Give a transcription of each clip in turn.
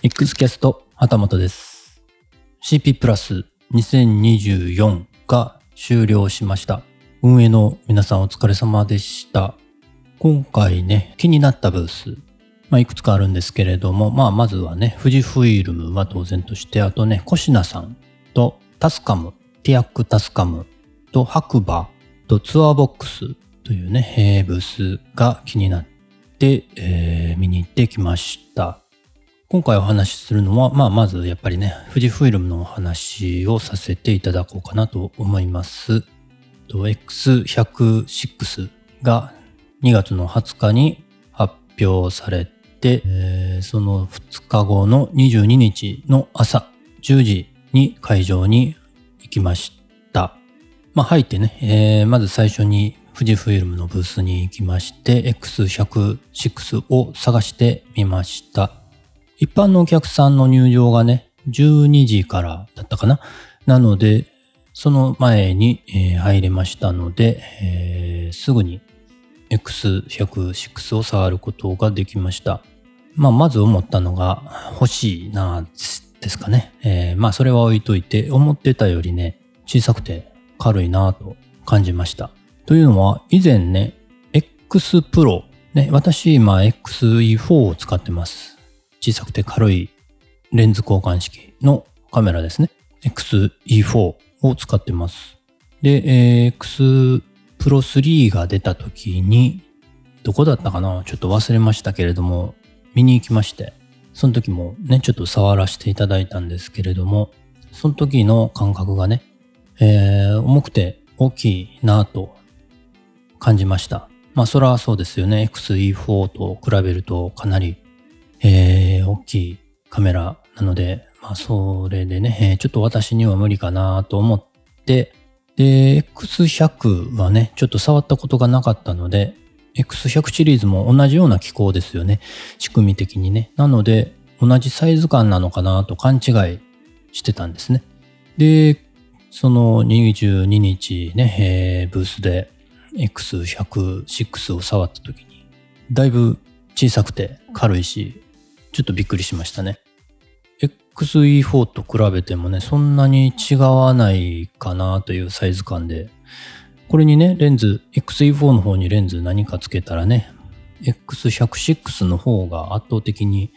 X キャスト、旗本です。CP プラス2024が終了しました。運営の皆さんお疲れ様でした。今回ね、気になったブース、まあ、いくつかあるんですけれども、まあ、まずはね、富士フイルムは当然として、あとね、コシナさんとタスカム、ティアックタスカムと白馬とツアーボックスというね、ブースが気になって、えー見に行ってきました。今回お話しするのは、まあ、まずやっぱりね、富士フイルムのお話をさせていただこうかなと思います。X106 が2月の20日に発表されて、えーその2日後の22日の朝10時に会場に行きました。まあ入ってね、えーまず最初に富士フイルムのブースに行きまして、X106 を探してみました。一般のお客さんの入場がね、12時からだったかな？なので、その前に、え入れましたので、えーすぐに X106 を触ることができました。まあ、まず思ったのが欲しいなですかね。えーまあ、それは置いといて、思ってたよりね、小さくて軽いなと感じました。というのは、以前ね、X Pro、ね、私今 XE4 を使ってます。小さくて軽いレンズ交換式のカメラですね。XE4 を使ってます。で、えー X Pro 3が出た時に、どこだったかな？ちょっと忘れましたけれども、見に行きまして、その時もね、ちょっと触らせていただいたんですけれども、その時の感覚がね、えー重くて大きいなぁと感じました。まあ、それはそうですよね。XE4 と比べるとかなり、えー大きいカメラなので、まあ、それでね、えちょっと私には無理かなと思って、で、X100 はね、ちょっと触ったことがなかったので、X100 シリーズも同じような機構ですよね。仕組み的にね。なので、同じサイズ感なのかなと勘違いしてたんですね。で、その22日ね、えーブースで X106 を触った時に、だいぶ小さくて軽いし、ちょっとびっくりしましたね。XE4 と比べてもね、そんなに違わないかなというサイズ感で、これにね、レンズ、XE4 の方にレンズ何かつけたらね、X106 の方が圧倒的に、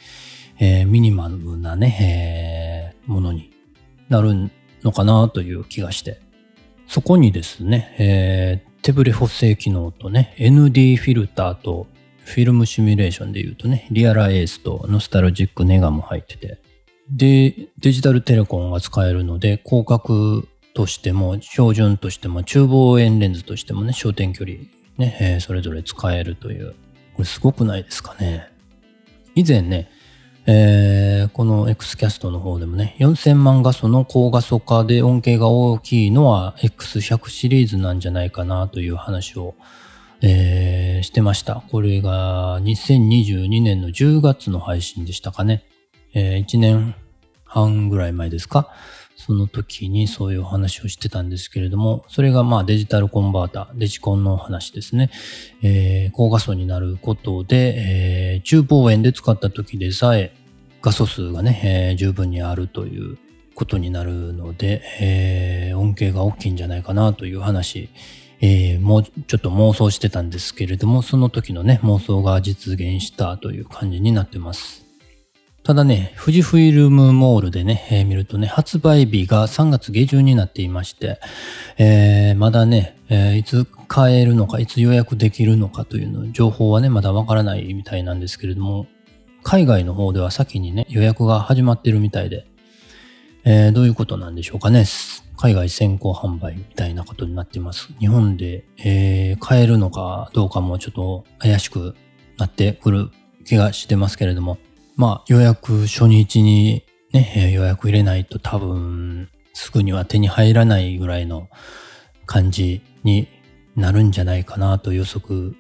えーミニマムなね、えーものになるのかなという気がして、そこにですね、えー手ブレ補正機能とね、ND フィルターとフィルムシミュレーションで言うとね、リアラエースとノスタルジックネガも入ってて、で、デジタルテレコンが使えるので、広角としても、標準としても、中望遠レンズとしてもね、焦点距離ね、えーそれぞれ使えるという、これすごくないですかね。以前ね、えーこの X キャストの方でもね、4000万画素の高画素化で恩恵が大きいのは X100 シリーズなんじゃないかなという話を、えーしてました。これが2022年の10月の配信でしたかね。え1年半ぐらい前ですか。その時にそういうお話をしてたんですけれども、それがまあデジタルコンバータ、デジコンの話ですね。えー高画素になることで、えー中望遠で使った時でさえ画素数がね、えー十分にあるということになるので、えー恩恵が大きいんじゃないかなという話、えーもうちょっと妄想してたんですけれども、その時のね、妄想が実現したという感じになってます。ただね、富士フイルムモールでね、えー見るとね、発売日が3月下旬になっていまして、えーまだね、えーいつ買えるのか、いつ予約できるのかというの、情報はね、まだわからないみたいなんですけれども、海外の方では先にね、予約が始まってるみたいで、えーどういうことなんでしょうかね。海外先行販売みたいなことになってます。日本で、えー買えるのかどうかもちょっと怪しくなってくる気がしてますけれども、まあ予約初日にね、え予約入れないと多分すぐには手に入らないぐらいの感じになるんじゃないかなと予測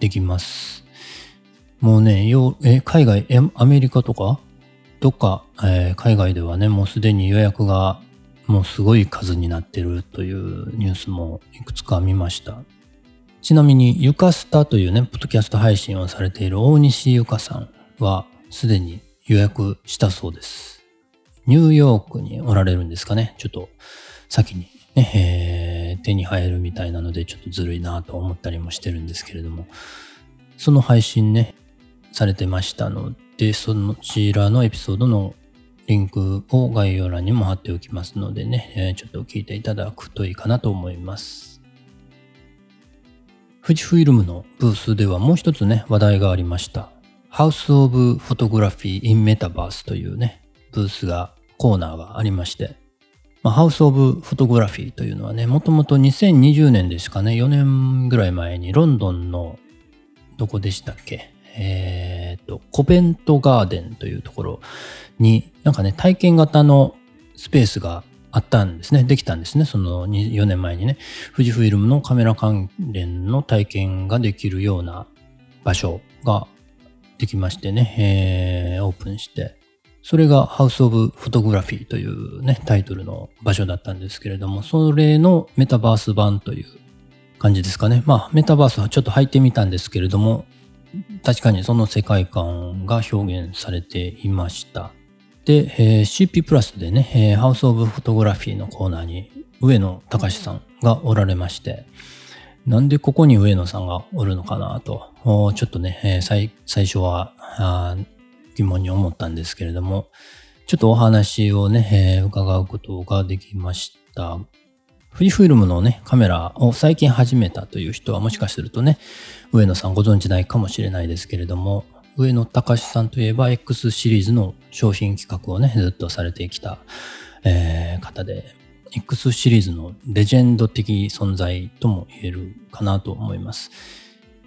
できます。もうね、よえ海外、えアメリカとかどっか、えー海外ではね、もうすでに予約がもうすごい数になってるというニュースもいくつか見ました。ちなみに、ゆかスタというね、ポッドキャスト配信をされている大西ゆかさんは、すでに予約したそうです。ニューヨークにおられるんですかね？ちょっと先にね、えー、手に入るみたいなのでちょっとずるいなと思ったりもしてるんですけれども、その配信ね、されてましたので、そちらのエピソードのリンクを概要欄にも貼っておきますのでね、えー、ちょっと聞いていただくといいかなと思います。富士フイルムのブースではもう一つね、話題がありました。House of Photography in Metaverse というね、ブースが、コーナーがありまして、まあ、House of Photography というのはね、もともと2020年ですかね、4年ぐらい前にロンドンの、どこでしたっけ？えっ、ー、と、コベントガーデンというところに、なんかね、体験型のスペースがあったんですね。できたんですね。その4年前にね。富士フイルムのカメラ関連の体験ができるような場所ができましてね、えー、オープンして、それが House of Photography というね、タイトルの場所だったんですけれども、それのメタバース版という感じですかね。まあ、メタバースはちょっと入ってみたんですけれども、確かにその世界観が表現されていました。で、えー、CP プラスでね、えー、ハウスオブフォトグラフィーのコーナーに上野隆さんがおられまして、なんでここに上野さんがおるのかなと、ちょっとね、えー、最初は疑問に思ったんですけれども、ちょっとお話をね、えー、伺うことができました。富士フィルムのね、カメラを最近始めたという人はもしかするとね、上野さんご存知ないかもしれないですけれども、上野隆さんといえば X シリーズの商品企画をね、ずっとされてきた、えー、方で、X シリーズのレジェンド的存在とも言えるかなと思います。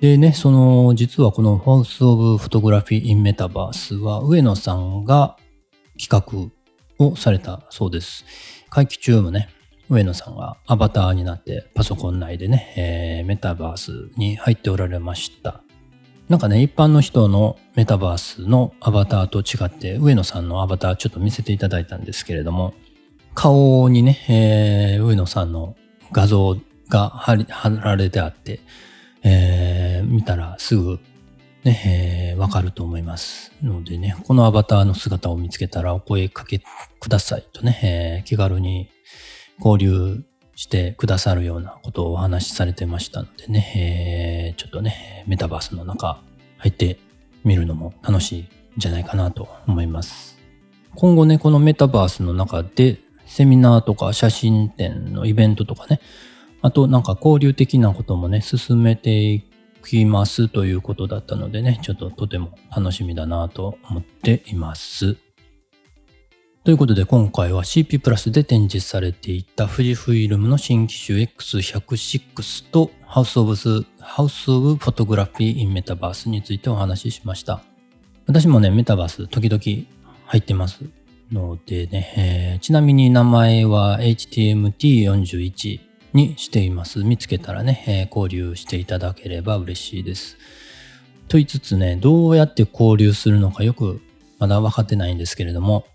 でね、その、実はこの House of Photography in Metaverse は上野さんが企画をされたそうです。会期中もね、上野さんがアバターになってパソコン内でね、えー、メタバースに入っておられました。なんかね、一般の人のメタバースのアバターと違って、上野さんのアバターちょっと見せていただいたんですけれども、顔にね、えー、上野さんの画像が貼られてあって、えー、見たらすぐね、えー、わかると思いますのでね、このアバターの姿を見つけたらお声かけくださいとね、えー、気軽に交流してくださるようなことをお話しされてましたのでね、えー、ちょっとね、メタバースの中入ってみるのも楽しいんじゃないかなと思います。今後ね、このメタバースの中でセミナーとか写真展のイベントとかね、あとなんか交流的なこともね、進めていきますということだったのでね、ちょっととても楽しみだなと思っています。ということで今回は CP プラスで展示されていた富士フイルムの新機種 X106 と House of, House of Photography in Metaverse についてお話ししました。私もね、メタバース時々入ってますのでね、えー、ちなみに名前は HTMT41 にしています。見つけたらね、えー、交流していただければ嬉しいです。と言いつつね、どうやって交流するのかよくまだ分かってないんですけれども、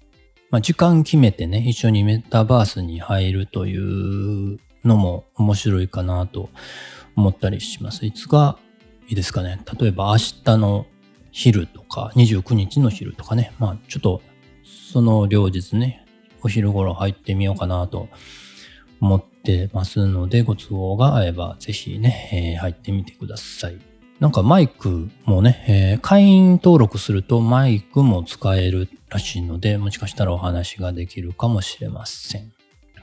まあ、時間決めてね、一緒にメタバースに入るというのも面白いかなと思ったりします。いつがいいですかね。例えば明日の昼とか、29日の昼とかね。まあちょっとその両日ね、お昼頃入ってみようかなと思ってますので、ご都合が合えばぜひね、えー、入ってみてください。なんかマイクもね、えー、会員登録するとマイクも使えるらしいので、もしかしたらお話ができるかもしれません。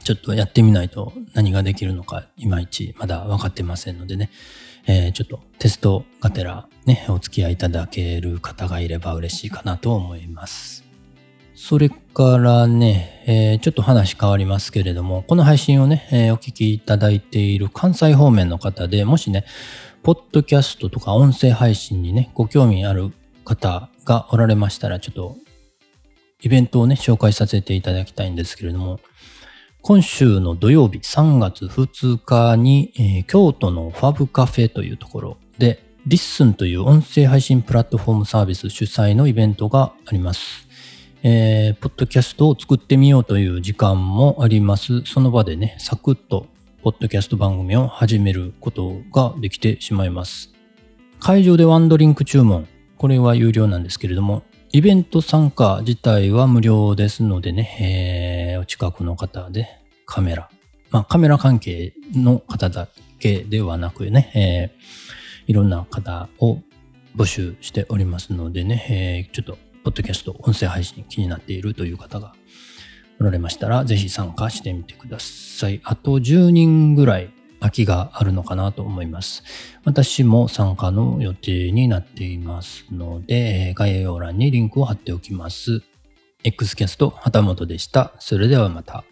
ちょっとやってみないと何ができるのかいまいちまだ分かってませんのでね、えー、ちょっとテストがてらね、お付き合いいただける方がいれば嬉しいかなと思います。それからね、えー、ちょっと話変わりますけれども、この配信をね、えー、お聞きいただいている関西方面の方で、もしね、ポッドキャストとか音声配信にね、ご興味ある方がおられましたら、ちょっとイベントをね、紹介させていただきたいんですけれども、今週の土曜日3月2日に、えー、京都の FabCafe というところで、 LISTEN という音声配信プラットフォームサービス主催のイベントがあります。えー、ポッドキャストを作ってみようという時間もあります。その場でね、サクッとポッドキャスト番組を始めることができてしまいます。会場でワンドリンク注文、これは有料なんですけれども、イベント参加自体は無料ですのでね、えー、お近くの方でカメラ、まあカメラ関係の方だけではなくね、えー、いろんな方を募集しておりますのでね、えー、ちょっとポッドキャスト音声配信気になっているという方がおられましたら、ぜひ参加してみてください。あと10人ぐらい空きがあるのかなと思います。私も参加の予定になっていますので、概要欄にリンクを貼っておきます。X キャスト、旗本でした。それではまた。